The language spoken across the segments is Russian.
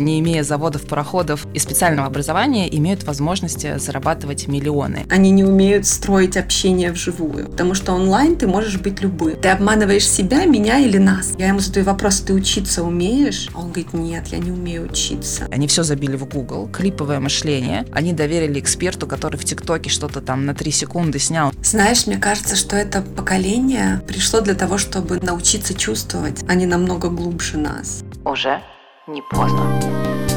не имея заводов, пароходов и специального образования, имеют возможности зарабатывать миллионы. Они не умеют строить общение вживую, потому что онлайн ты можешь быть любым. Ты обманываешь себя, меня или нас. Я ему задаю вопрос, ты учиться умеешь? А он говорит, нет, я не умею учиться. Они все забили в Google, клиповое мышление. Они доверили эксперту, который в ТикТоке что-то там на три секунды снял. Знаешь, мне кажется, что это поколение пришло для того, чтобы научиться чувствовать. Они намного глубже нас. Уже не поздно.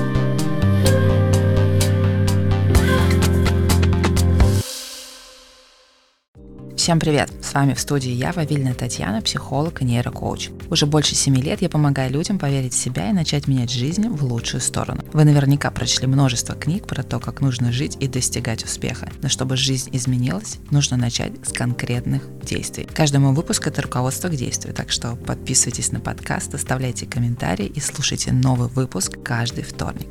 Всем привет! С вами в студии я, Вавильна Татьяна, психолог и нейрокоуч. Уже больше семи лет я помогаю людям поверить в себя и начать менять жизнь в лучшую сторону. Вы наверняка прочли множество книг про то, как нужно жить и достигать успеха. Но чтобы жизнь изменилась, нужно начать с конкретных действий. Каждый мой выпуск — это руководство к действию, так что подписывайтесь на подкаст, оставляйте комментарии и слушайте новый выпуск каждый вторник.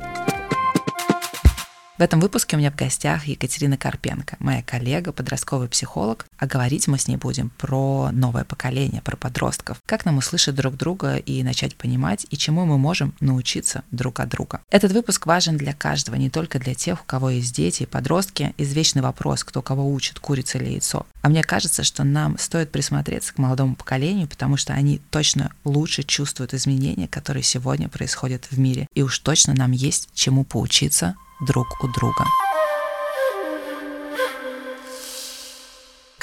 Этом выпуске у меня в гостях Екатерина Карпенко, моя коллега, подростковый психолог, а говорить мы с ней будем про новое поколение, про подростков, как нам услышать друг друга и начать понимать, и чему мы можем научиться друг от друга. Этот выпуск важен для каждого, не только для тех, у кого есть дети и подростки. Извечный вопрос, кто кого учит, курица или яйцо. А мне кажется, что нам стоит присмотреться к молодому поколению, потому что они точно лучше чувствуют изменения, которые сегодня происходят в мире. И уж точно нам есть чему поучиться друг у друга.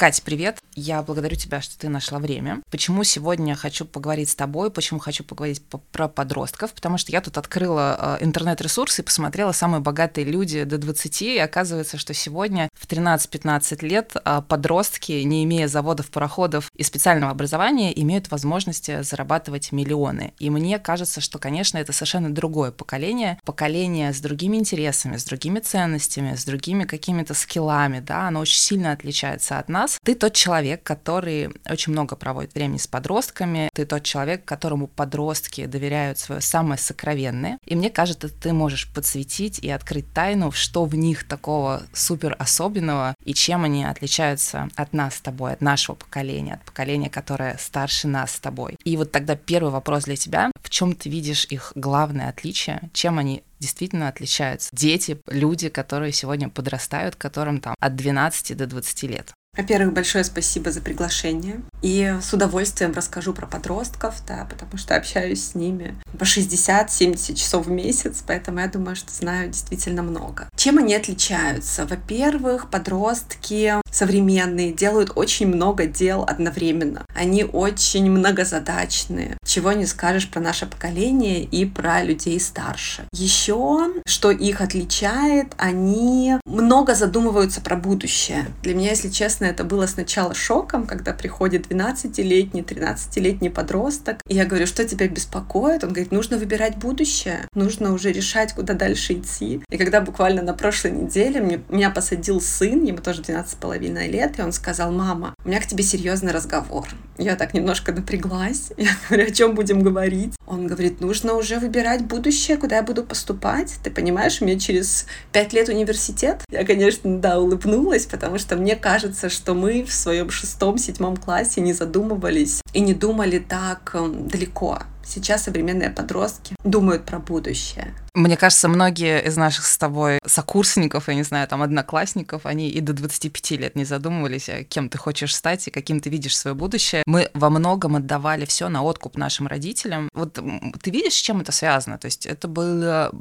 Катя, привет. Я благодарю тебя, что ты нашла время. Почему сегодня хочу поговорить с тобой, почему хочу поговорить по про подростков? Потому что я тут открыла э, интернет-ресурсы и посмотрела самые богатые люди до 20, и оказывается, что сегодня в 13-15 лет э, подростки, не имея заводов, пароходов и специального образования, имеют возможности зарабатывать миллионы. И мне кажется, что, конечно, это совершенно другое поколение, поколение с другими интересами, с другими ценностями, с другими какими-то скиллами, да, оно очень сильно отличается от нас, раз ты тот человек, который очень много проводит времени с подростками, ты тот человек, которому подростки доверяют свое самое сокровенное. И мне кажется, ты можешь подсветить и открыть тайну, что в них такого супер особенного и чем они отличаются от нас с тобой, от нашего поколения, от поколения, которое старше нас с тобой. И вот тогда первый вопрос для тебя. В чем ты видишь их главное отличие? Чем они действительно отличаются. Дети, люди, которые сегодня подрастают, которым там от 12 до 20 лет. Во-первых, большое спасибо за приглашение. И с удовольствием расскажу про подростков, да, потому что общаюсь с ними по 60-70 часов в месяц, поэтому я думаю, что знаю действительно много. Чем они отличаются? Во-первых, подростки современные делают очень много дел одновременно. Они очень многозадачные, чего не скажешь про наше поколение и про людей старше. Еще, что их отличает, они много задумываются про будущее. Для меня, если честно, это было сначала шоком, когда приходит 12-летний, 13-летний подросток, и я говорю, что тебя беспокоит? Он говорит, нужно выбирать будущее, нужно уже решать, куда дальше идти. И когда буквально на прошлой неделе мне, меня посадил сын, ему тоже 12 половиной лет, и он сказал, мама, у меня к тебе серьезный разговор. Я так немножко напряглась. Я говорю, о чем будем говорить? Он говорит, нужно уже выбирать будущее, куда я буду поступать. Ты понимаешь, меня через пять лет университет. Я, конечно, да, улыбнулась, потому что мне кажется, что мы в своем шестом-седьмом классе не задумывались и не думали так эм, далеко. Сейчас современные подростки думают про будущее. Мне кажется, многие из наших с тобой сокурсников, я не знаю, там, одноклассников, они и до 25 лет не задумывались, а кем ты хочешь стать и каким ты видишь свое будущее. Мы во многом отдавали все на откуп нашим родителям. Вот ты видишь, с чем это связано? То есть это была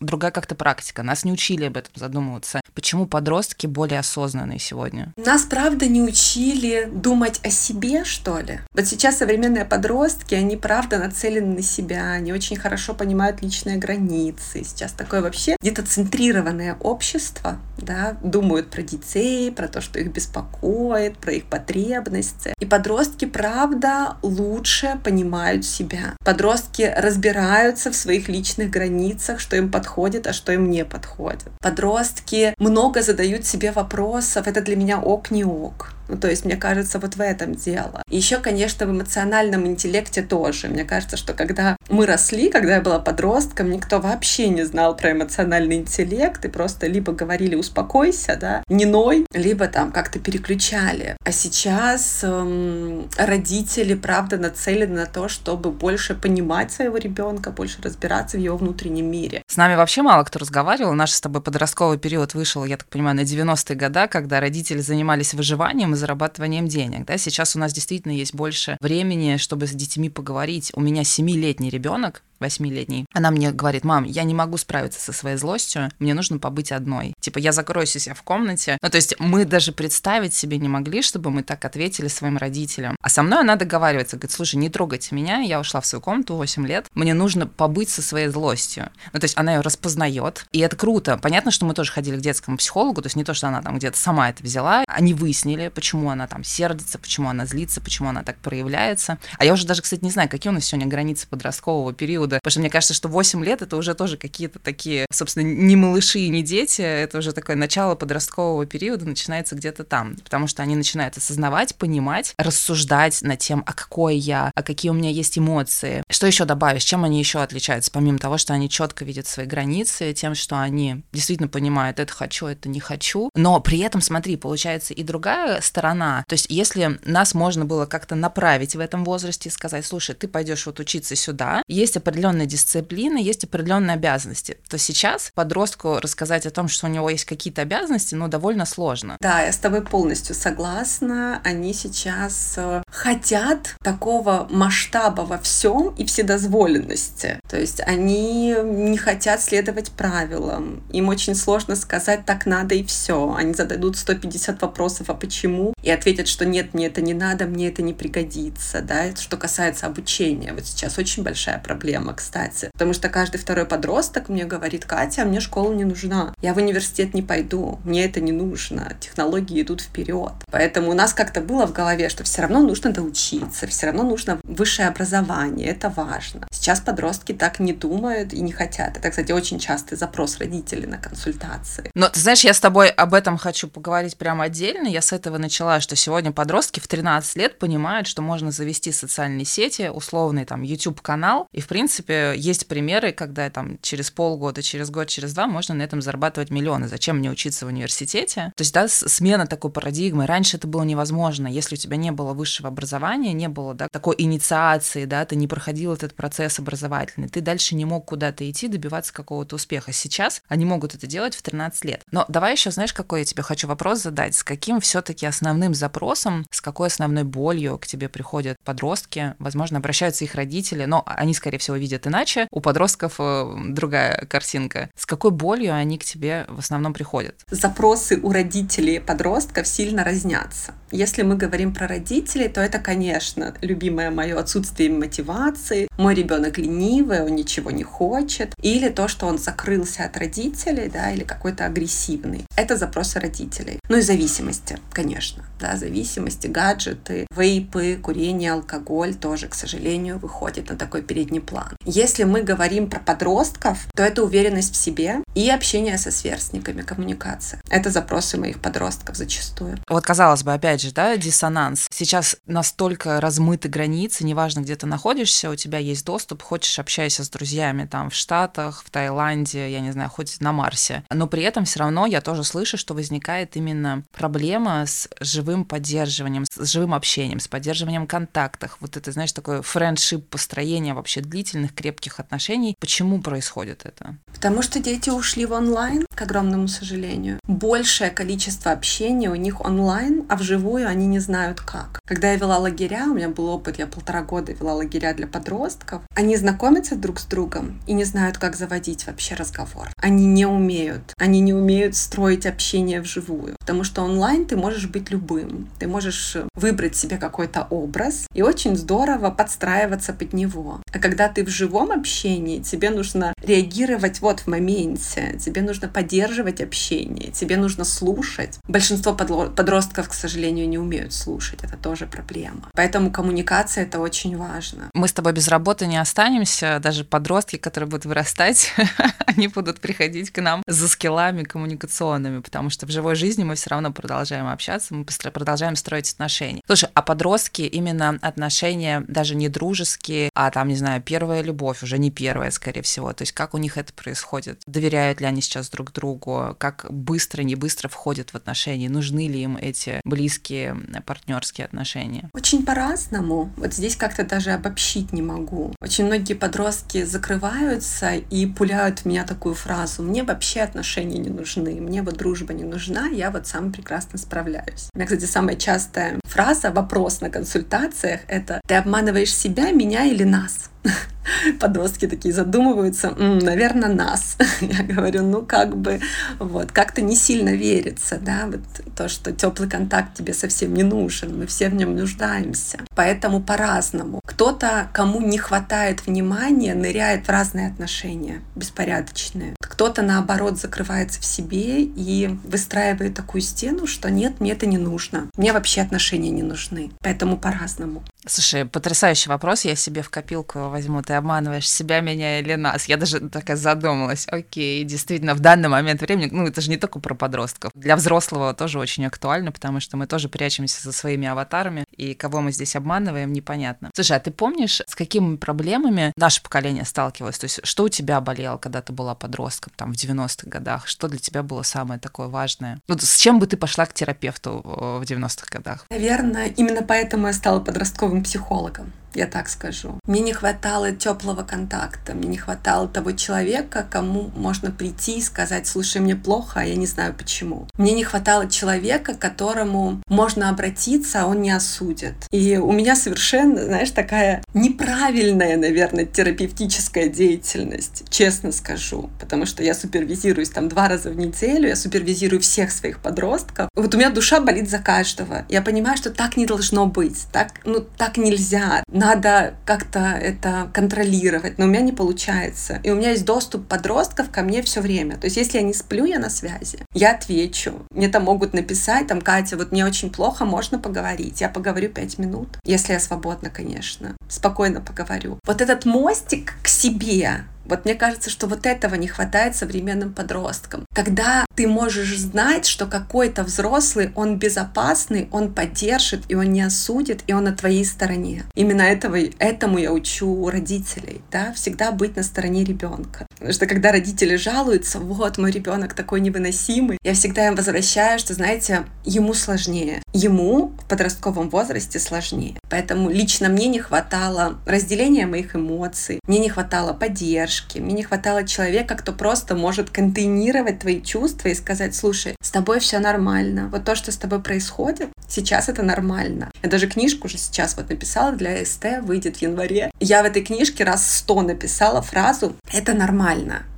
другая как-то практика. Нас не учили об этом задумываться. Почему подростки более осознанные сегодня? Нас, правда, не учили думать о себе, что ли? Вот сейчас современные подростки, они, правда, нацелены на себя, они очень хорошо понимают личные границы, границы. Сейчас такое вообще детоцентрированное общество, да, думают про детей, про то, что их беспокоит, про их потребности. И подростки, правда, лучше понимают себя. Подростки разбираются в своих личных границах, что им подходит, а что им не подходит. Подростки много задают себе вопросов, это для меня ок, не ок Ну, то есть, мне кажется, вот в этом дело. Еще, конечно, в эмоциональном интеллекте тоже. Мне кажется, что когда мы росли, когда я была подростком, никто вообще не знал про эмоциональный интеллект, и просто либо говорили «успокойся», да, не ной, либо там как-то переключали. А сейчас эм, родители, правда, нацелены на то, чтобы больше понимать своего ребенка, больше разбираться в его внутреннем мире. С нами вообще мало кто разговаривал. Наш с тобой подростковый период вышел, я так понимаю, на 90-е годы, когда родители занимались выживанием и зарабатыванием денег. Да? Сейчас у нас действительно есть больше времени, чтобы с детьми поговорить. У меня семилетний ребенок, восьмилетний, она мне говорит, мам, я не могу справиться со своей злостью, мне нужно побыть одной. Типа, я закроюсь у себя в комнате. Ну, то есть мы даже представить себе не могли, чтобы мы так ответили своим родителям. А со мной она договаривается, говорит, слушай, не трогайте меня, я ушла в свою комнату 8 лет, мне нужно побыть со своей злостью. Ну, то есть она ее распознает, и это круто. Понятно, что мы тоже ходили к детскому психологу, то есть не то, что она там где-то сама это взяла, они выяснили, почему она там сердится, почему она злится, почему она так проявляется. А я уже даже, кстати, не знаю, какие у нас сегодня границы подросткового периода периода. Потому что мне кажется, что 8 лет это уже тоже какие-то такие, собственно, не малыши и не дети, это уже такое начало подросткового периода начинается где-то там. Потому что они начинают осознавать, понимать, рассуждать над тем, а какой я, а какие у меня есть эмоции. Что еще добавишь? Чем они еще отличаются? Помимо того, что они четко видят свои границы, тем, что они действительно понимают, это хочу, это не хочу. Но при этом, смотри, получается и другая сторона. То есть, если нас можно было как-то направить в этом возрасте и сказать, слушай, ты пойдешь вот учиться сюда, есть определенные определенная дисциплина, есть определенные обязанности, то сейчас подростку рассказать о том, что у него есть какие-то обязанности, ну, довольно сложно. Да, я с тобой полностью согласна. Они сейчас э, хотят такого масштаба во всем и вседозволенности. То есть они не хотят следовать правилам. Им очень сложно сказать так надо и все. Они зададут 150 вопросов, а почему? И ответят, что нет, мне это не надо, мне это не пригодится. Да? Что касается обучения. Вот сейчас очень большая проблема проблема, кстати. Потому что каждый второй подросток мне говорит, Катя, мне школа не нужна. Я в университет не пойду. Мне это не нужно. Технологии идут вперед. Поэтому у нас как-то было в голове, что все равно нужно доучиться, все равно нужно высшее образование. Это важно. Сейчас подростки так не думают и не хотят. Это, кстати, очень частый запрос родителей на консультации. Но ты знаешь, я с тобой об этом хочу поговорить прямо отдельно. Я с этого начала, что сегодня подростки в 13 лет понимают, что можно завести социальные сети, условный там YouTube-канал, и в принципе принципе, есть примеры, когда там через полгода, через год, через два можно на этом зарабатывать миллионы. Зачем мне учиться в университете? То есть, да, смена такой парадигмы. Раньше это было невозможно. Если у тебя не было высшего образования, не было да, такой инициации, да, ты не проходил этот процесс образовательный, ты дальше не мог куда-то идти, добиваться какого-то успеха. Сейчас они могут это делать в 13 лет. Но давай еще, знаешь, какой я тебе хочу вопрос задать? С каким все-таки основным запросом, с какой основной болью к тебе приходят подростки? Возможно, обращаются их родители, но они, скорее всего, видят иначе. У подростков э, другая картинка. С какой болью они к тебе в основном приходят? Запросы у родителей подростков сильно разнятся. Если мы говорим про родителей, то это, конечно, любимое мое отсутствие мотивации. Мой ребенок ленивый, он ничего не хочет. Или то, что он закрылся от родителей, да, или какой-то агрессивный. Это запросы родителей. Ну и зависимости, конечно. Да, зависимости, гаджеты, вейпы, курение, алкоголь тоже, к сожалению, выходит на такой передний план. Если мы говорим про подростков, то это уверенность в себе и общение со сверстниками, коммуникация. Это запросы моих подростков зачастую. Вот казалось бы, опять же, да, диссонанс. Сейчас настолько размыты границы, неважно, где ты находишься, у тебя есть доступ, хочешь общайся с друзьями там в Штатах, в Таиланде, я не знаю, хоть на Марсе. Но при этом все равно я тоже слышу, что возникает именно проблема с живым поддерживанием, с живым общением, с поддерживанием контактов. Вот это, знаешь, такое френдшип построение вообще длительное длительных крепких отношений. Почему происходит это? Потому что дети ушли в онлайн, к огромному сожалению. Большее количество общения у них онлайн, а вживую они не знают как. Когда я вела лагеря, у меня был опыт, я полтора года вела лагеря для подростков, они знакомятся друг с другом и не знают, как заводить вообще разговор. Они не умеют. Они не умеют строить общение вживую. Потому что онлайн ты можешь быть любым. Ты можешь выбрать себе какой-то образ и очень здорово подстраиваться под него. А когда ты в живом общении, тебе нужно реагировать вот в моменте, тебе нужно поддерживать общение, тебе нужно слушать. Большинство подростков, к сожалению, не умеют слушать, это тоже проблема. Поэтому коммуникация — это очень важно. Мы с тобой без работы не останемся, даже подростки, которые будут вырастать, они будут приходить к нам за скиллами коммуникационными, потому что в живой жизни мы все равно продолжаем общаться, мы продолжаем строить отношения. Слушай, а подростки именно отношения даже не дружеские, а там, не знаю, первая любовь, уже не первая, скорее всего. То есть как у них это происходит? Доверяют ли они сейчас друг другу? Как быстро, не быстро входят в отношения? Нужны ли им эти близкие партнерские отношения? Очень по-разному. Вот здесь как-то даже обобщить не могу. Очень многие подростки закрываются и пуляют в меня такую фразу «мне вообще отношения не нужны, мне вот дружба не нужна, я вот сам прекрасно справляюсь». У меня, кстати, самая частая фраза, вопрос на консультациях — это «ты обманываешь себя, меня или нас?» подростки такие задумываются, М, наверное, нас. Я говорю, ну как бы, вот, как-то не сильно верится, да, вот то, что теплый контакт тебе совсем не нужен, мы все в нем нуждаемся. Поэтому по-разному. Кто-то, кому не хватает внимания, ныряет в разные отношения, беспорядочные. Кто-то, наоборот, закрывается в себе и выстраивает такую стену, что нет, мне это не нужно. Мне вообще отношения не нужны. Поэтому по-разному. Слушай, потрясающий вопрос. Я себе в копилку возьму. Ты обманываешь себя, меня или нас? Я даже такая задумалась. Окей, действительно, в данный момент времени, ну, это же не только про подростков. Для взрослого тоже очень актуально, потому что мы тоже прячемся за своими аватарами, и кого мы здесь обманываем, непонятно. Слушай, а ты помнишь, с какими проблемами наше поколение сталкивалось? То есть, что у тебя болело, когда ты была подростком, там, в 90-х годах? Что для тебя было самое такое важное? Ну, с чем бы ты пошла к терапевту в 90-х годах? Наверное, именно поэтому я стала подростковым психологом я так скажу. Мне не хватало теплого контакта, мне не хватало того человека, кому можно прийти и сказать, слушай, мне плохо, а я не знаю почему. Мне не хватало человека, к которому можно обратиться, а он не осудит. И у меня совершенно, знаешь, такая неправильная, наверное, терапевтическая деятельность, честно скажу, потому что я супервизируюсь там два раза в неделю, я супервизирую всех своих подростков. Вот у меня душа болит за каждого. Я понимаю, что так не должно быть, так, ну, так нельзя надо как-то это контролировать, но у меня не получается. И у меня есть доступ подростков ко мне все время. То есть если я не сплю, я на связи. Я отвечу. Мне там могут написать, там, Катя, вот мне очень плохо, можно поговорить. Я поговорю пять минут, если я свободна, конечно. Спокойно поговорю. Вот этот мостик к себе, вот мне кажется, что вот этого не хватает современным подросткам. Когда ты можешь знать, что какой-то взрослый, он безопасный, он поддержит, и он не осудит, и он на твоей стороне. Именно этого, этому я учу родителей, да, всегда быть на стороне ребенка. Потому что когда родители жалуются, вот мой ребенок такой невыносимый, я всегда им возвращаю, что, знаете, ему сложнее. Ему в подростковом возрасте сложнее. Поэтому лично мне не хватало разделения моих эмоций, мне не хватало поддержки. Мне не хватало человека, кто просто может контейнировать твои чувства и сказать, слушай, с тобой все нормально. Вот то, что с тобой происходит, сейчас это нормально. Я даже книжку уже сейчас вот написала для СТ, выйдет в январе. Я в этой книжке раз сто написала фразу «это нормально»,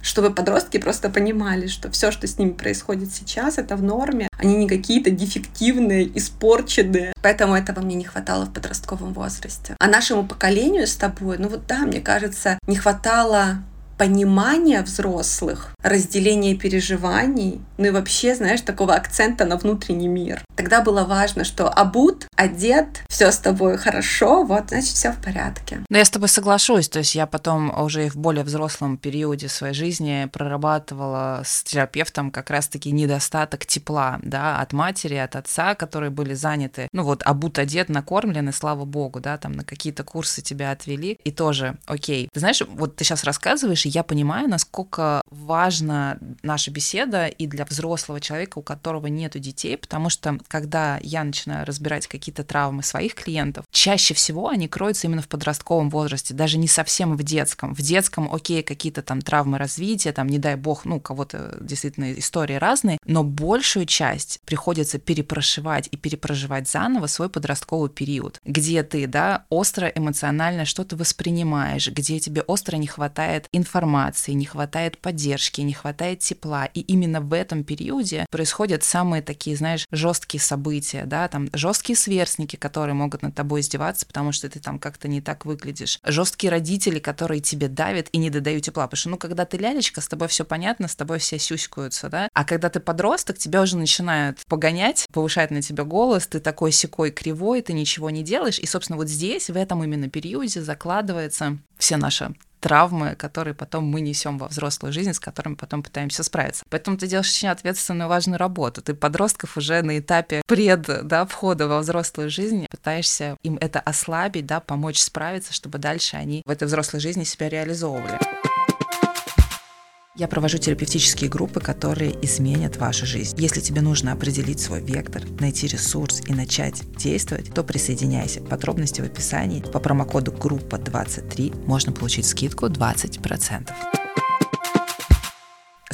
чтобы подростки просто понимали, что все, что с ними происходит сейчас, это в норме, они не какие-то дефективные, испорченные. Поэтому этого мне не хватало в подростковом возрасте. А нашему поколению с тобой, ну вот да, мне кажется, не хватало понимания взрослых, разделения переживаний, ну и вообще, знаешь, такого акцента на внутренний мир. Тогда было важно, что обут, одет, все с тобой хорошо, вот, значит, все в порядке. Но я с тобой соглашусь, то есть я потом уже в более взрослом периоде своей жизни прорабатывала с терапевтом как раз-таки недостаток тепла, да, от матери, от отца, которые были заняты, ну вот, обут, одет, накормлены, слава богу, да, там на какие-то курсы тебя отвели, и тоже, окей. Ты знаешь, вот ты сейчас рассказываешь, и я понимаю, насколько важна наша беседа и для взрослого человека, у которого нету детей, потому что когда я начинаю разбирать какие-то травмы своих клиентов, чаще всего они кроются именно в подростковом возрасте, даже не совсем в детском. В детском, окей, какие-то там травмы развития, там, не дай бог, ну, кого-то действительно истории разные, но большую часть приходится перепрошивать и перепроживать заново свой подростковый период, где ты, да, остро эмоционально что-то воспринимаешь, где тебе остро не хватает информации, информации, не хватает поддержки, не хватает тепла. И именно в этом периоде происходят самые такие, знаешь, жесткие события, да, там жесткие сверстники, которые могут над тобой издеваться, потому что ты там как-то не так выглядишь. Жесткие родители, которые тебе давят и не додают тепла. Потому что, ну, когда ты лялечка, с тобой все понятно, с тобой все сюськаются, да. А когда ты подросток, тебя уже начинают погонять, повышать на тебя голос, ты такой секой кривой, ты ничего не делаешь. И, собственно, вот здесь, в этом именно периоде закладывается все наши травмы, которые потом мы несем во взрослую жизнь, с которыми потом пытаемся справиться. Поэтому ты делаешь очень ответственную, важную работу. Ты подростков уже на этапе пред, да, входа во взрослую жизнь пытаешься им это ослабить, да, помочь справиться, чтобы дальше они в этой взрослой жизни себя реализовывали. Я провожу терапевтические группы, которые изменят вашу жизнь. Если тебе нужно определить свой вектор, найти ресурс и начать действовать, то присоединяйся. Подробности в описании. По промокоду группа 23 можно получить скидку 20%.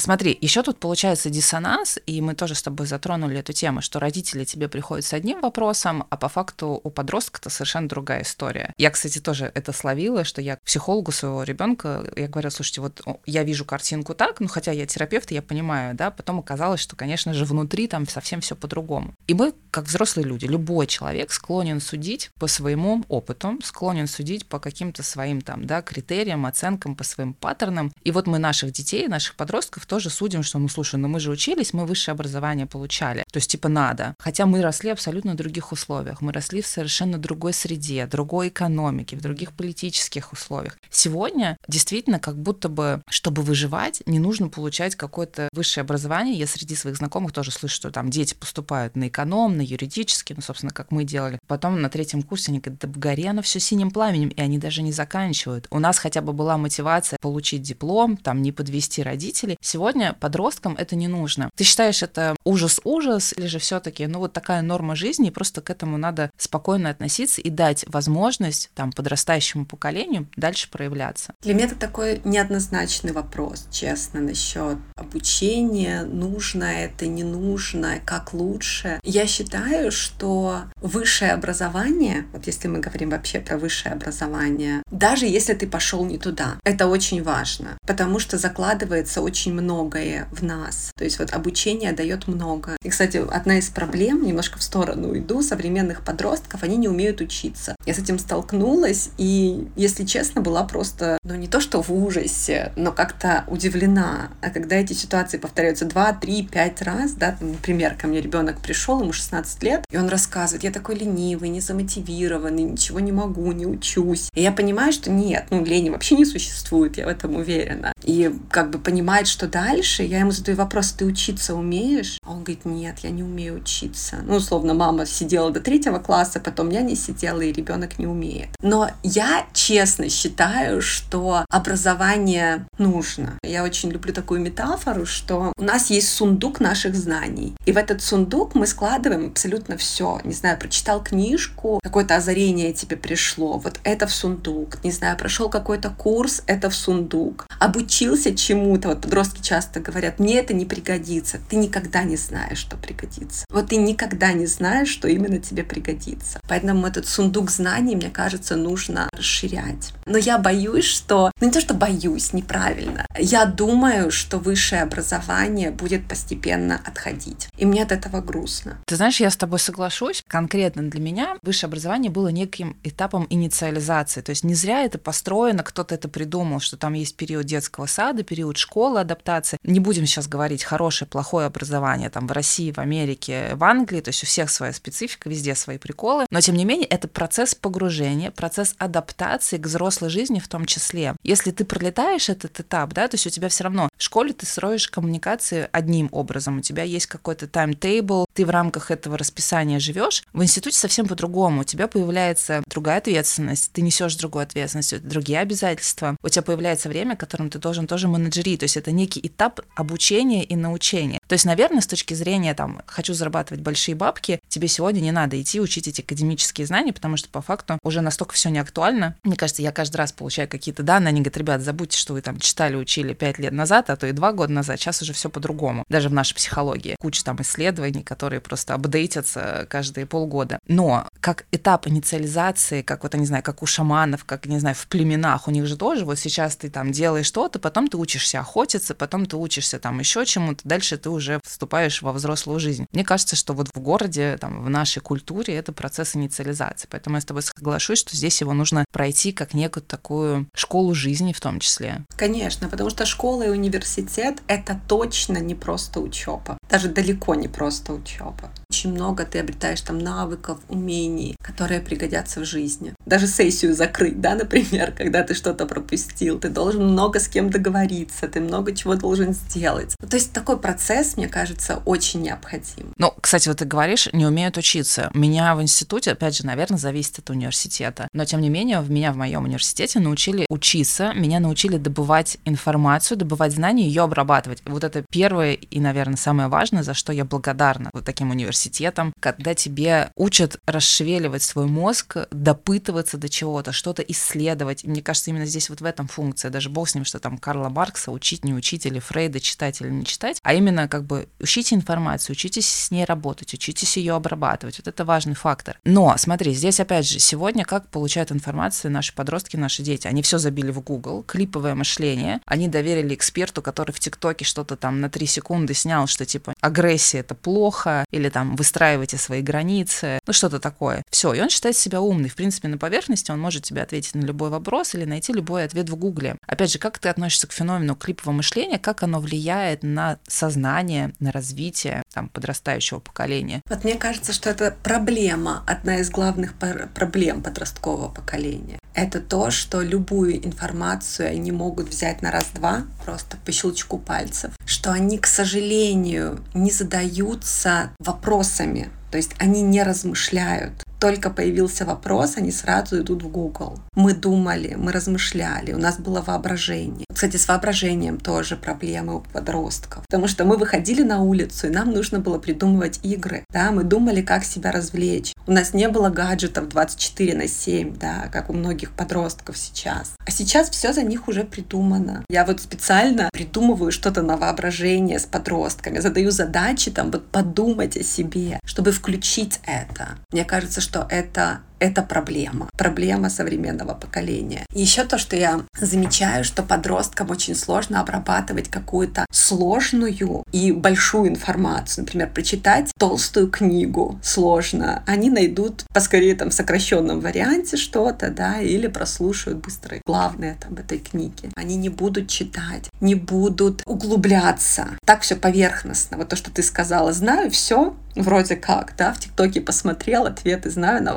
Смотри, еще тут получается диссонанс, и мы тоже с тобой затронули эту тему, что родители тебе приходят с одним вопросом, а по факту у подростка это совершенно другая история. Я, кстати, тоже это словила, что я психологу своего ребенка, я говорю, слушайте, вот я вижу картинку так, ну хотя я терапевт, я понимаю, да, потом оказалось, что, конечно же, внутри там совсем все по-другому. И мы, как взрослые люди, любой человек склонен судить по своему опыту, склонен судить по каким-то своим там, да, критериям, оценкам, по своим паттернам. И вот мы наших детей, наших подростков тоже судим, что, ну, слушай, ну мы же учились, мы высшее образование получали. То есть, типа, надо. Хотя мы росли абсолютно в других условиях. Мы росли в совершенно другой среде, другой экономике, в других политических условиях. Сегодня действительно как будто бы, чтобы выживать, не нужно получать какое-то высшее образование. Я среди своих знакомых тоже слышу, что там дети поступают на эконом, на юридический, ну, собственно, как мы делали. Потом на третьем курсе они говорят, да горе оно все синим пламенем, и они даже не заканчивают. У нас хотя бы была мотивация получить диплом, там, не подвести родителей. Сегодня подросткам это не нужно. Ты считаешь это ужас-ужас или же все-таки, ну вот такая норма жизни, и просто к этому надо спокойно относиться и дать возможность там подрастающему поколению дальше проявляться? Для меня это такой неоднозначный вопрос, честно, насчет обучения, нужно это, не нужно, как лучше. Я считаю, что высшее образование, вот если мы говорим вообще про высшее образование, даже если ты пошел не туда, это очень важно, потому что закладывается очень много многое в нас. То есть вот обучение дает много. И, кстати, одна из проблем, немножко в сторону уйду, современных подростков, они не умеют учиться. Я с этим столкнулась, и, если честно, была просто, ну не то что в ужасе, но как-то удивлена. А когда эти ситуации повторяются 2, 3, 5 раз, да, например, ко мне ребенок пришел, ему 16 лет, и он рассказывает, я такой ленивый, не замотивированный, ничего не могу, не учусь. И я понимаю, что нет, ну лени вообще не существует, я в этом уверена. И как бы понимает, что дальше, я ему задаю вопрос, ты учиться умеешь? А он говорит, нет, я не умею учиться. Ну, условно, мама сидела до третьего класса, потом я не сидела, и ребенок не умеет. Но я честно считаю, что образование нужно. Я очень люблю такую метафору, что у нас есть сундук наших знаний. И в этот сундук мы складываем абсолютно все. Не знаю, прочитал книжку, какое-то озарение тебе пришло, вот это в сундук. Не знаю, прошел какой-то курс, это в сундук. Обучился чему-то, вот подростки часто говорят, мне это не пригодится. Ты никогда не знаешь, что пригодится. Вот ты никогда не знаешь, что именно тебе пригодится. Поэтому этот сундук знаний, мне кажется, нужно расширять. Но я боюсь, что... Ну не то, что боюсь, неправильно. Я думаю, что высшее образование будет постепенно отходить. И мне от этого грустно. Ты знаешь, я с тобой соглашусь. Конкретно для меня высшее образование было неким этапом инициализации. То есть не зря это построено, кто-то это придумал, что там есть период детского сада, период школы, адаптации адаптации. Не будем сейчас говорить хорошее, плохое образование там в России, в Америке, в Англии, то есть у всех своя специфика, везде свои приколы, но тем не менее это процесс погружения, процесс адаптации к взрослой жизни в том числе. Если ты пролетаешь этот этап, да, то есть у тебя все равно в школе ты строишь коммуникации одним образом, у тебя есть какой-то таймтейбл, ты в рамках этого расписания живешь. В институте совсем по-другому, у тебя появляется другая ответственность, ты несешь другую ответственность, другие обязательства, у тебя появляется время, которым ты должен тоже менеджерить, то есть это некий этап обучения и научения. То есть, наверное, с точки зрения там «хочу зарабатывать большие бабки», тебе сегодня не надо идти учить эти академические знания, потому что по факту уже настолько все не актуально. Мне кажется, я каждый раз получаю какие-то данные, они говорят, ребят, забудьте, что вы там читали, учили пять лет назад, а то и два года назад, сейчас уже все по-другому. Даже в нашей психологии. Куча там исследований, которые просто апдейтятся каждые полгода. Но как этап инициализации, как вот, я не знаю, как у шаманов, как, не знаю, в племенах, у них же тоже вот сейчас ты там делаешь что-то, потом ты учишься охотиться, потом ты учишься там еще чему-то, дальше ты уже вступаешь во взрослую жизнь. Мне кажется, что вот в городе, там, в нашей культуре это процесс инициализации. Поэтому я с тобой соглашусь, что здесь его нужно пройти как некую такую школу жизни в том числе. Конечно, потому что школа и университет — это точно не просто учеба. Даже далеко не просто учеба. Очень много ты обретаешь там навыков, умений, которые пригодятся в жизни. Даже сессию закрыть, да, например, когда ты что-то пропустил. Ты должен много с кем договориться, ты много чего должен сделать. То есть такой процесс, мне кажется, очень необходим. Ну, кстати, вот ты говоришь, не умеют учиться. Меня в институте, опять же, наверное, зависит от университета. Но, тем не менее, меня в моем университете научили учиться, меня научили добывать информацию, добывать знания, ее обрабатывать. Вот это первое и, наверное, самое важное, за что я благодарна вот таким университетам когда тебе учат расшевеливать свой мозг, допытываться до чего-то, что-то исследовать. И мне кажется, именно здесь вот в этом функция. Даже бог с ним, что там Карла Маркса учить, не учить, или Фрейда читать или не читать, а именно как бы учите информацию, учитесь с ней работать, учитесь ее обрабатывать. Вот это важный фактор. Но смотри, здесь опять же, сегодня как получают информацию наши подростки, наши дети? Они все забили в Google, клиповое мышление. Они доверили эксперту, который в ТикТоке что-то там на 3 секунды снял, что типа агрессия это плохо, или там выстраивайте свои границы, ну что-то такое. Все, и он считает себя умный. В принципе, на поверхности он может тебе ответить на любой вопрос или найти любой ответ в Гугле. Опять же, как ты относишься к феномену клипового мышления, как оно влияет на сознание, на развитие там, подрастающего поколения? Вот мне кажется, что это проблема, одна из главных проблем подросткового поколения. Это то, что любую информацию они могут взять на раз-два, просто по щелчку пальцев, что они, к сожалению, не задаются вопросами. То есть они не размышляют. Только появился вопрос, они сразу идут в Google. Мы думали, мы размышляли, у нас было воображение. Кстати, с воображением тоже проблемы у подростков. Потому что мы выходили на улицу, и нам нужно было придумывать игры. Да, мы думали, как себя развлечь. У нас не было гаджетов 24 на 7, да, как у многих подростков сейчас. А сейчас все за них уже придумано. Я вот специально придумываю что-то на воображение с подростками, задаю задачи там вот подумать о себе, чтобы включить это. Мне кажется, что это это проблема, проблема современного поколения. Еще то, что я замечаю, что подросткам очень сложно обрабатывать какую-то сложную и большую информацию. Например, прочитать толстую книгу сложно. Они найдут поскорее там в сокращенном варианте что-то, да, или прослушают быстро главное там в этой книге. Они не будут читать, не будут углубляться. Так все поверхностно. Вот то, что ты сказала, знаю все, вроде как, да, в ТикТоке посмотрел ответы, знаю на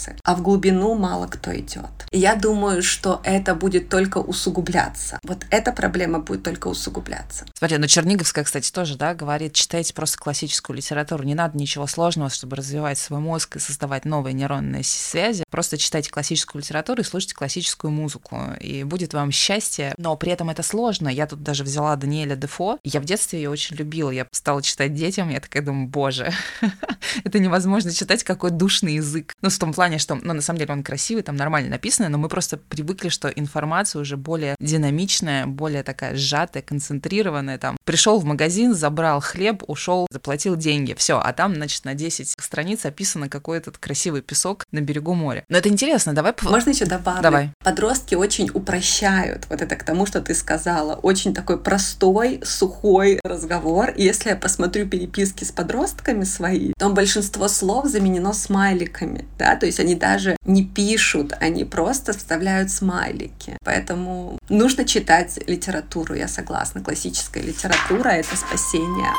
вопросы. А в глубину мало кто идет. Я думаю, что это будет только усугубляться. Вот эта проблема будет только усугубляться. Смотри, ну Черниговская, кстати, тоже, да, говорит, читайте просто классическую литературу. Не надо ничего сложного, чтобы развивать свой мозг и создавать новые нейронные связи. Просто читайте классическую литературу и слушайте классическую музыку. И будет вам счастье. Но при этом это сложно. Я тут даже взяла Даниэля Дефо. Я в детстве ее очень любила. Я стала читать детям. Я такая думаю, боже, это невозможно читать, какой душный язык. Ну, в том плане, что, ну, на самом деле он красивый, там нормально написано, но мы просто привыкли, что информация уже более динамичная, более такая сжатая, концентрированная. Там пришел в магазин, забрал хлеб, ушел, заплатил деньги. Все, а там, значит, на 10 страниц описано какой этот красивый песок на берегу моря. Но это интересно, давай... Можно еще добавить? Давай. Подростки очень упрощают вот это к тому, что ты сказала. Очень такой простой, сухой разговор. Если я посмотрю переписки с подростками свои, там большинство слов заменено смайликами, да, то есть они даже не пишут, они просто вставляют смайлики. Поэтому нужно читать литературу, я согласна. Классическая литература — это спасение.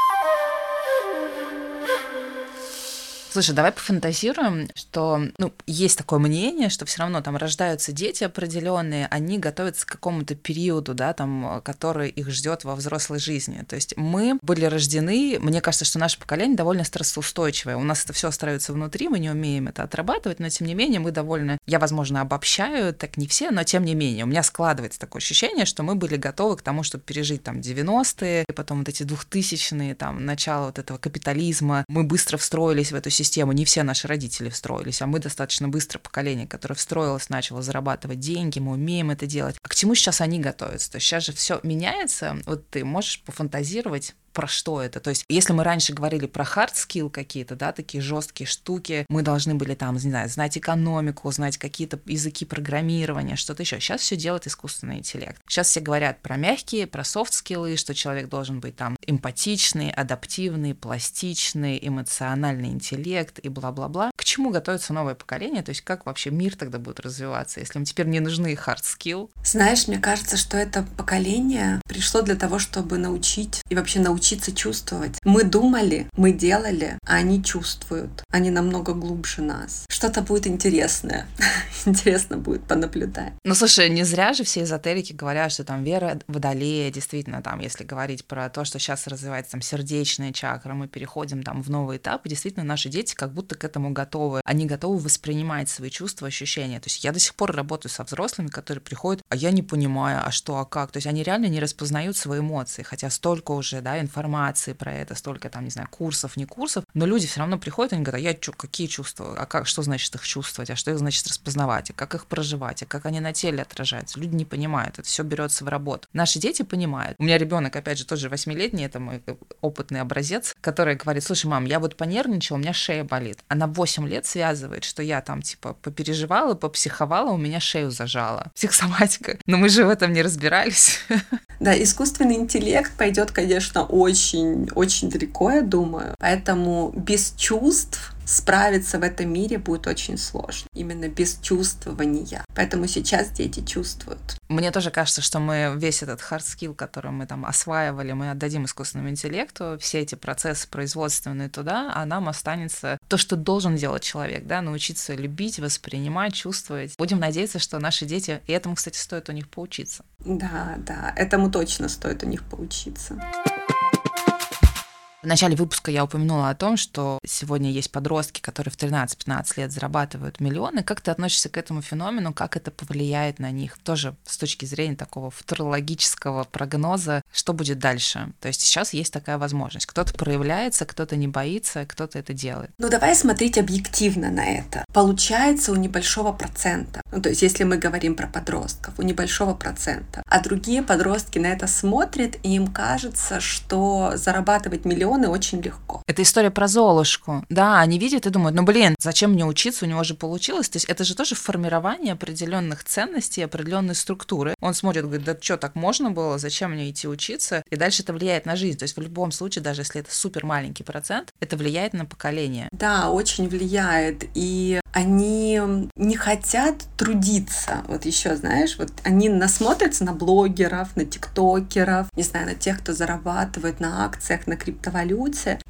Слушай, давай пофантазируем, что ну, есть такое мнение, что все равно там рождаются дети определенные, они готовятся к какому-то периоду, да, там, который их ждет во взрослой жизни. То есть мы были рождены, мне кажется, что наше поколение довольно стрессоустойчивое. У нас это все остается внутри, мы не умеем это отрабатывать, но тем не менее мы довольно, я, возможно, обобщаю, так не все, но тем не менее у меня складывается такое ощущение, что мы были готовы к тому, чтобы пережить там 90-е, и потом вот эти 2000-е, там, начало вот этого капитализма. Мы быстро встроились в эту систему не все наши родители встроились, а мы достаточно быстро поколение, которое встроилось, начало зарабатывать деньги, мы умеем это делать. А к чему сейчас они готовятся? То есть сейчас же все меняется. Вот ты можешь пофантазировать, про что это. То есть, если мы раньше говорили про hard skill какие-то, да, такие жесткие штуки, мы должны были там, не знаю, знать экономику, знать какие-то языки программирования, что-то еще. Сейчас все делает искусственный интеллект. Сейчас все говорят про мягкие, про софт скиллы, что человек должен быть там эмпатичный, адаптивный, пластичный, эмоциональный интеллект и бла-бла-бла. Чему готовится новое поколение? То есть, как вообще мир тогда будет развиваться, если им теперь не нужны hard skill? Знаешь, мне кажется, что это поколение пришло для того, чтобы научить и вообще научить научиться чувствовать. Мы думали, мы делали, а они чувствуют. Они намного глубже нас. Что-то будет интересное. Интересно будет понаблюдать. Ну, слушай, не зря же все эзотерики говорят, что там вера водолея, действительно, там, если говорить про то, что сейчас развивается там сердечная чакра, мы переходим там в новый этап, и действительно наши дети как будто к этому готовы. Они готовы воспринимать свои чувства, ощущения. То есть я до сих пор работаю со взрослыми, которые приходят, а я не понимаю, а что, а как. То есть они реально не распознают свои эмоции, хотя столько уже, да, информации про это, столько там, не знаю, курсов, не курсов, но люди все равно приходят, они говорят, а я чё, какие чувства, а как, что значит их чувствовать, а что их значит распознавать, а как их проживать, а как они на теле отражаются. Люди не понимают, это все берется в работу. Наши дети понимают. У меня ребенок, опять же, тоже восьмилетний, это мой опытный образец, который говорит, слушай, мам, я вот понервничала, у меня шея болит. Она 8 лет связывает, что я там типа попереживала, попсиховала, у меня шею зажала. Психосоматика. Но мы же в этом не разбирались. Да, искусственный интеллект пойдет, конечно, очень, очень далеко, я думаю. Поэтому без чувств справиться в этом мире будет очень сложно. Именно без чувствования. Поэтому сейчас дети чувствуют. Мне тоже кажется, что мы весь этот hard skill, который мы там осваивали, мы отдадим искусственному интеллекту, все эти процессы производственные туда, а нам останется то, что должен делать человек, да, научиться любить, воспринимать, чувствовать. Будем надеяться, что наши дети, и этому, кстати, стоит у них поучиться. Да, да, этому точно стоит у них поучиться. В начале выпуска я упомянула о том, что сегодня есть подростки, которые в 13-15 лет зарабатывают миллионы. Как ты относишься к этому феномену? Как это повлияет на них? Тоже с точки зрения такого футурологического прогноза, что будет дальше? То есть сейчас есть такая возможность. Кто-то проявляется, кто-то не боится, кто-то это делает. Ну давай смотреть объективно на это. Получается у небольшого процента. Ну то есть если мы говорим про подростков, у небольшого процента. А другие подростки на это смотрят, и им кажется, что зарабатывать миллион миллионы очень легко. Это история про Золушку. Да, они видят и думают, ну блин, зачем мне учиться, у него же получилось. То есть это же тоже формирование определенных ценностей, определенной структуры. Он смотрит, говорит, да что, так можно было, зачем мне идти учиться? И дальше это влияет на жизнь. То есть в любом случае, даже если это супер маленький процент, это влияет на поколение. Да, очень влияет. И они не хотят трудиться. Вот еще, знаешь, вот они насмотрятся на блогеров, на тиктокеров, не знаю, на тех, кто зарабатывает на акциях, на криптовалюте.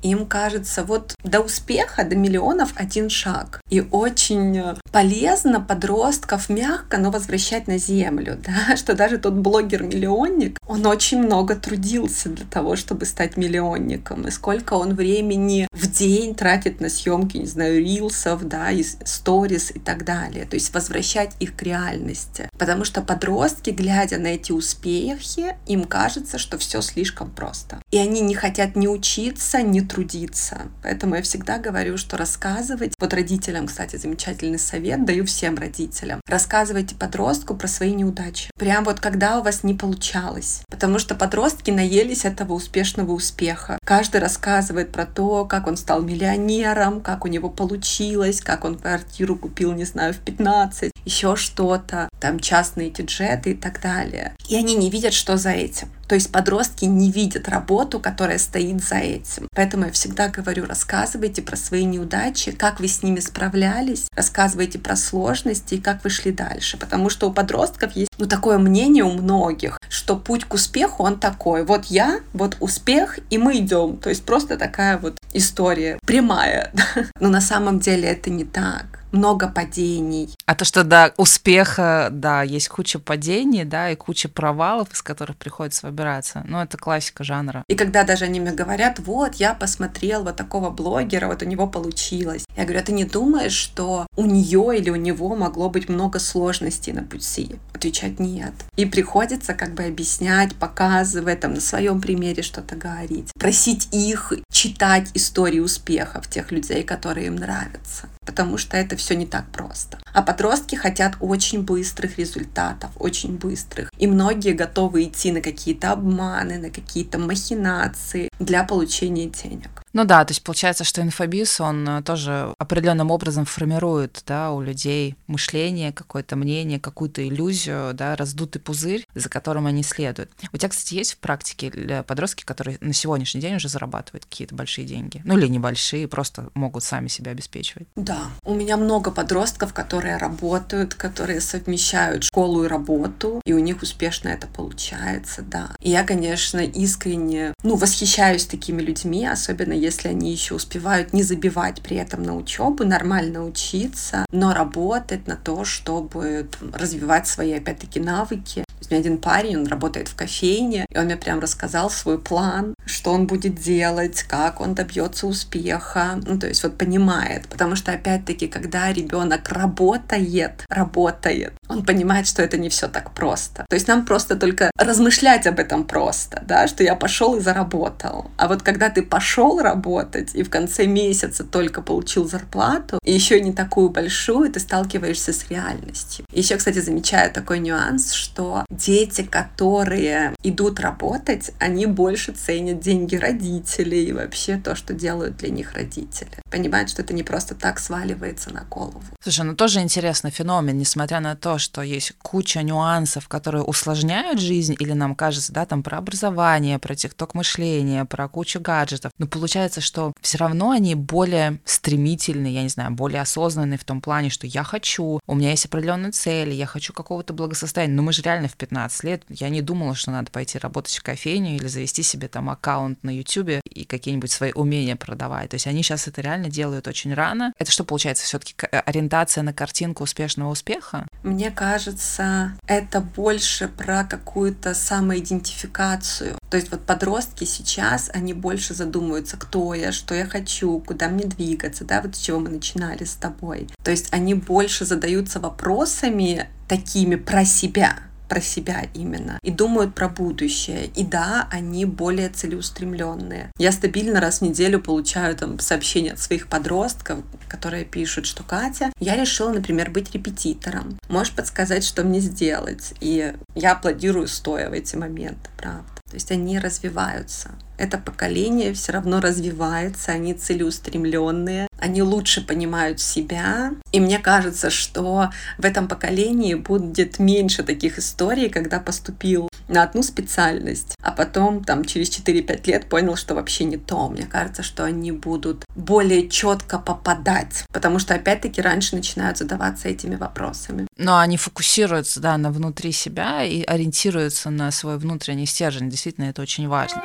И им кажется, вот до успеха, до миллионов один шаг. И очень полезно подростков мягко, но возвращать на землю, да, что даже тот блогер-миллионник, он очень много трудился для того, чтобы стать миллионником. И сколько он времени в день тратит на съемки, не знаю, рилсов, да, и сторис и так далее. То есть возвращать их к реальности. Потому что подростки, глядя на эти успехи, им кажется, что все слишком просто. И они не хотят ни учиться, ни трудиться. Поэтому я всегда говорю, что рассказывать, вот родителям, кстати, замечательный совет, даю всем родителям, рассказывайте подростку про свои неудачи. Прям вот когда у вас не получалось. Потому что подростки наелись этого успешного успеха. Каждый рассказывает про то, как он стал миллионером, как у него получилось, как он квартиру купил, не знаю, в 15, еще что-то, там частные эти и так далее. И они не видят, что за этим. То есть подростки не видят работу, которая стоит за этим. Поэтому я всегда говорю, рассказывайте про свои неудачи, как вы с ними справлялись, рассказывайте про сложности и как вы шли дальше. Потому что у подростков есть ну, такое мнение у многих, что путь к успеху, он такой. Вот я, вот успех, и мы идем. То есть просто такая вот история прямая. Но на самом деле это не так. Много падений. А то, что до успеха, да, есть куча падений, да, и куча провалов, из которых приходится выбираться. Ну, это классика жанра. И когда даже они мне говорят, вот, я посмотрел вот такого блогера, вот у него получилось. Я говорю, а ты не думаешь, что у нее или у него могло быть много сложностей на пути? Отвечать нет. И приходится как бы объяснять, показывать, там, на своем примере что-то говорить. Просить их читать истории успехов тех людей, которые им нравятся потому что это все не так просто. А подростки хотят очень быстрых результатов, очень быстрых. И многие готовы идти на какие-то обманы, на какие-то махинации для получения денег. Ну да, то есть получается, что инфобиз, он э, тоже определенным образом формирует да, у людей мышление, какое-то мнение, какую-то иллюзию, да, раздутый пузырь, за которым они следуют. У тебя, кстати, есть в практике подростки, которые на сегодняшний день уже зарабатывают какие-то большие деньги? Ну или небольшие, просто могут сами себя обеспечивать? Да, у меня много подростков, которые работают, которые совмещают школу и работу, и у них успешно это получается, да. И я, конечно, искренне, ну, восхищаюсь такими людьми, особенно если они еще успевают не забивать при этом на учебу, нормально учиться, но работать на то, чтобы развивать свои, опять-таки, навыки. Есть меня один парень, он работает в кофейне, и он мне прям рассказал свой план, что он будет делать, как он добьется успеха, ну, то есть вот понимает, потому что, опять-таки, когда ребенок работает, работает, он понимает, что это не все так просто. То есть нам просто только размышлять об этом просто, да, что я пошел и заработал. А вот когда ты пошел работать и в конце месяца только получил зарплату, и еще не такую большую, ты сталкиваешься с реальностью. Еще, кстати, замечаю такой нюанс, что дети, которые идут работать, они больше ценят деньги родителей и вообще то, что делают для них родители. Понимают, что это не просто так сваливается на голову. Слушай, ну тоже интересный феномен, несмотря на то, что есть куча нюансов, которые усложняют жизнь, или нам кажется, да, там про образование, про тикток мышление, про кучу гаджетов, но получается, что все равно они более стремительные, я не знаю, более осознанные в том плане, что я хочу, у меня есть определенные цели, я хочу какого-то благосостояния. Но мы же реально в 15 лет, я не думала, что надо пойти работать в кофейню или завести себе там аккаунт на YouTube и какие-нибудь свои умения продавать. То есть они сейчас это реально делают очень рано. Это что получается все-таки ориентация на картинку успешного успеха? Мне кажется, это больше про какую-то самоидентификацию. То есть вот подростки сейчас, они больше задумываются, кто я, что я хочу, куда мне двигаться, да, вот с чего мы начинали с тобой. То есть они больше задаются вопросами такими про себя, про себя именно и думают про будущее. И да, они более целеустремленные. Я стабильно раз в неделю получаю там сообщения от своих подростков, которые пишут, что Катя, я решила, например, быть репетитором. Можешь подсказать, что мне сделать? И я аплодирую стоя в эти моменты, правда. То есть они развиваются. Это поколение все равно развивается, они целеустремленные, они лучше понимают себя. И мне кажется, что в этом поколении будет меньше таких историй, когда поступил на одну специальность, а потом там через 4-5 лет понял, что вообще не то. Мне кажется, что они будут более четко попадать, потому что опять-таки раньше начинают задаваться этими вопросами. Но они фокусируются, да, на внутри себя и ориентируются на свой внутренний стержень. Действительно, это очень важно.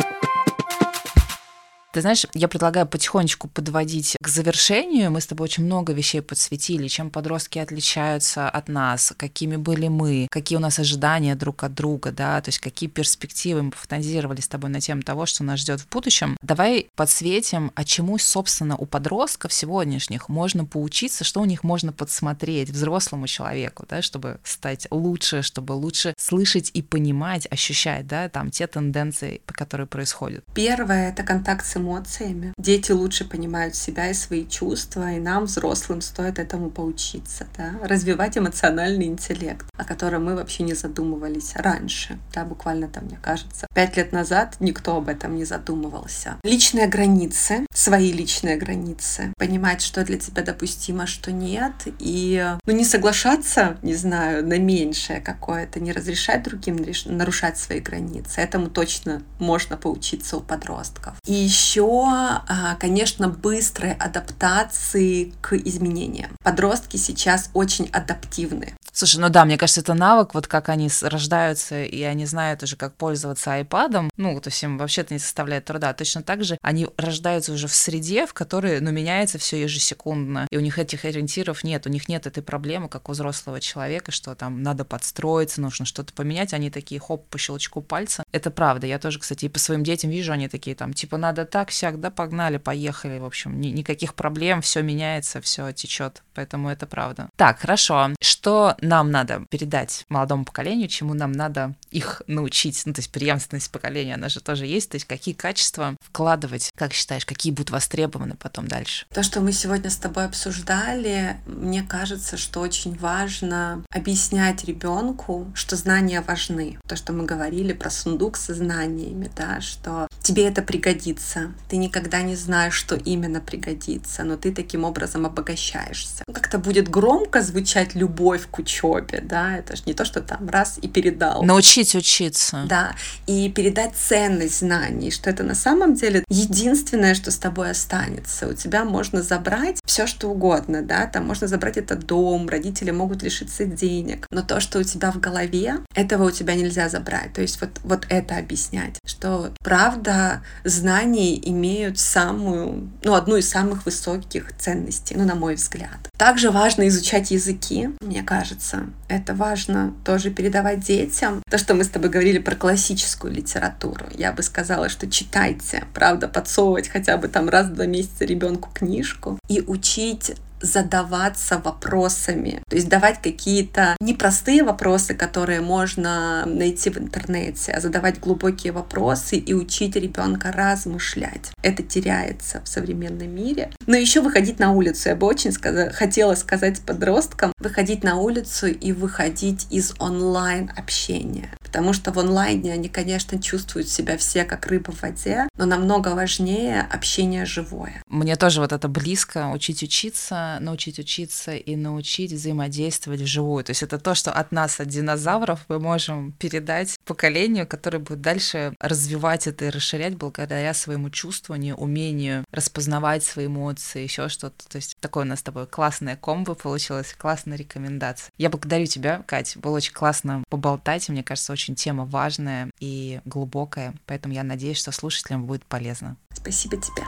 Ты знаешь, я предлагаю потихонечку подводить к завершению. Мы с тобой очень много вещей подсветили, чем подростки отличаются от нас, какими были мы, какие у нас ожидания друг от друга, да, то есть какие перспективы мы пофантазировали с тобой на тему того, что нас ждет в будущем. Давай подсветим, а чему, собственно, у подростков сегодняшних можно поучиться, что у них можно подсмотреть взрослому человеку, да, чтобы стать лучше, чтобы лучше слышать и понимать, ощущать, да, там те тенденции, которые происходят. Первое — это контакт с эмоциями. Дети лучше понимают себя и свои чувства, и нам, взрослым, стоит этому поучиться, да? развивать эмоциональный интеллект, о котором мы вообще не задумывались раньше, да, буквально там, мне кажется, пять лет назад никто об этом не задумывался. Личные границы, свои личные границы, понимать, что для тебя допустимо, что нет, и ну, не соглашаться, не знаю, на меньшее какое-то, не разрешать другим нарушать свои границы. Этому точно можно поучиться у подростков. И еще еще, а, конечно, быстрой адаптации к изменениям. Подростки сейчас очень адаптивны. Слушай, ну да, мне кажется, это навык, вот как они рождаются, и они знают уже, как пользоваться айпадом, ну, то есть им вообще-то не составляет труда. Точно так же они рождаются уже в среде, в которой, ну, меняется все ежесекундно, и у них этих ориентиров нет, у них нет этой проблемы, как у взрослого человека, что там надо подстроиться, нужно что-то поменять, они такие, хоп, по щелчку пальца. Это правда, я тоже, кстати, и по своим детям вижу, они такие там, типа, надо так, сяк, да, погнали, поехали, в общем, ни, никаких проблем, все меняется, все течет, поэтому это правда. Так, хорошо, что нам надо передать молодому поколению, чему нам надо их научить, ну, то есть преемственность поколения, она же тоже есть, то есть какие качества вкладывать, как считаешь, какие будут востребованы потом дальше? То, что мы сегодня с тобой обсуждали, мне кажется, что очень важно объяснять ребенку, что знания важны. То, что мы говорили про сундук со знаниями, да, что тебе это пригодится. Ты никогда не знаешь, что именно пригодится, но ты таким образом обогащаешься. Как-то будет громко звучать любовь к учебе, да, это же не то, что там раз и передал. Научить учиться. Да, и передать ценность знаний, что это на самом деле единственное, что с тобой останется. У тебя можно забрать все, что угодно, да, там можно забрать этот дом, родители могут лишиться денег, но то, что у тебя в голове, этого у тебя нельзя забрать. То есть вот, вот это объяснять, что правда знания имеют самую, ну, одну из самых высоких ценностей, ну, на мой взгляд. Также важно изучать языки, мне кажется. Это важно тоже передавать детям. То, что мы с тобой говорили про классическую литературу, я бы сказала, что читайте, правда, подсовывать хотя бы там раз в два месяца ребенку книжку и учить задаваться вопросами, то есть давать какие-то непростые вопросы, которые можно найти в интернете, а задавать глубокие вопросы и учить ребенка размышлять. Это теряется в современном мире. Но еще выходить на улицу. Я бы очень сказ... хотела сказать подросткам, выходить на улицу и выходить из онлайн общения. Потому что в онлайне они, конечно, чувствуют себя все как рыба в воде, но намного важнее общение живое. Мне тоже вот это близко, учить учиться, научить учиться и научить взаимодействовать вживую. То есть это то, что от нас, от динозавров, мы можем передать поколению, которое будет дальше развивать это и расширять благодаря своему чувствованию, умению распознавать свои эмоции, еще что-то. То есть такое у нас с тобой классное комбо получилось, классная рекомендация. Я благодарю тебя, Кать. Было очень классно поболтать. Мне кажется, очень тема важная и глубокая. Поэтому я надеюсь, что слушателям будет полезно. Спасибо тебе.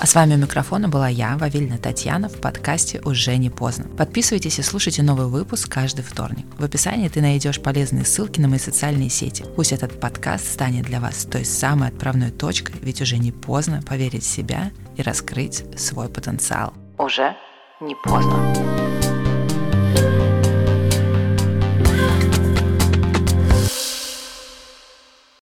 А с вами у микрофона была я, Вавильна Татьяна, в подкасте «Уже не поздно». Подписывайтесь и слушайте новый выпуск каждый вторник. В описании ты найдешь полезные ссылки на мои социальные сети. Пусть этот подкаст станет для вас той самой отправной точкой, ведь уже не поздно поверить в себя и раскрыть свой потенциал. Уже не поздно.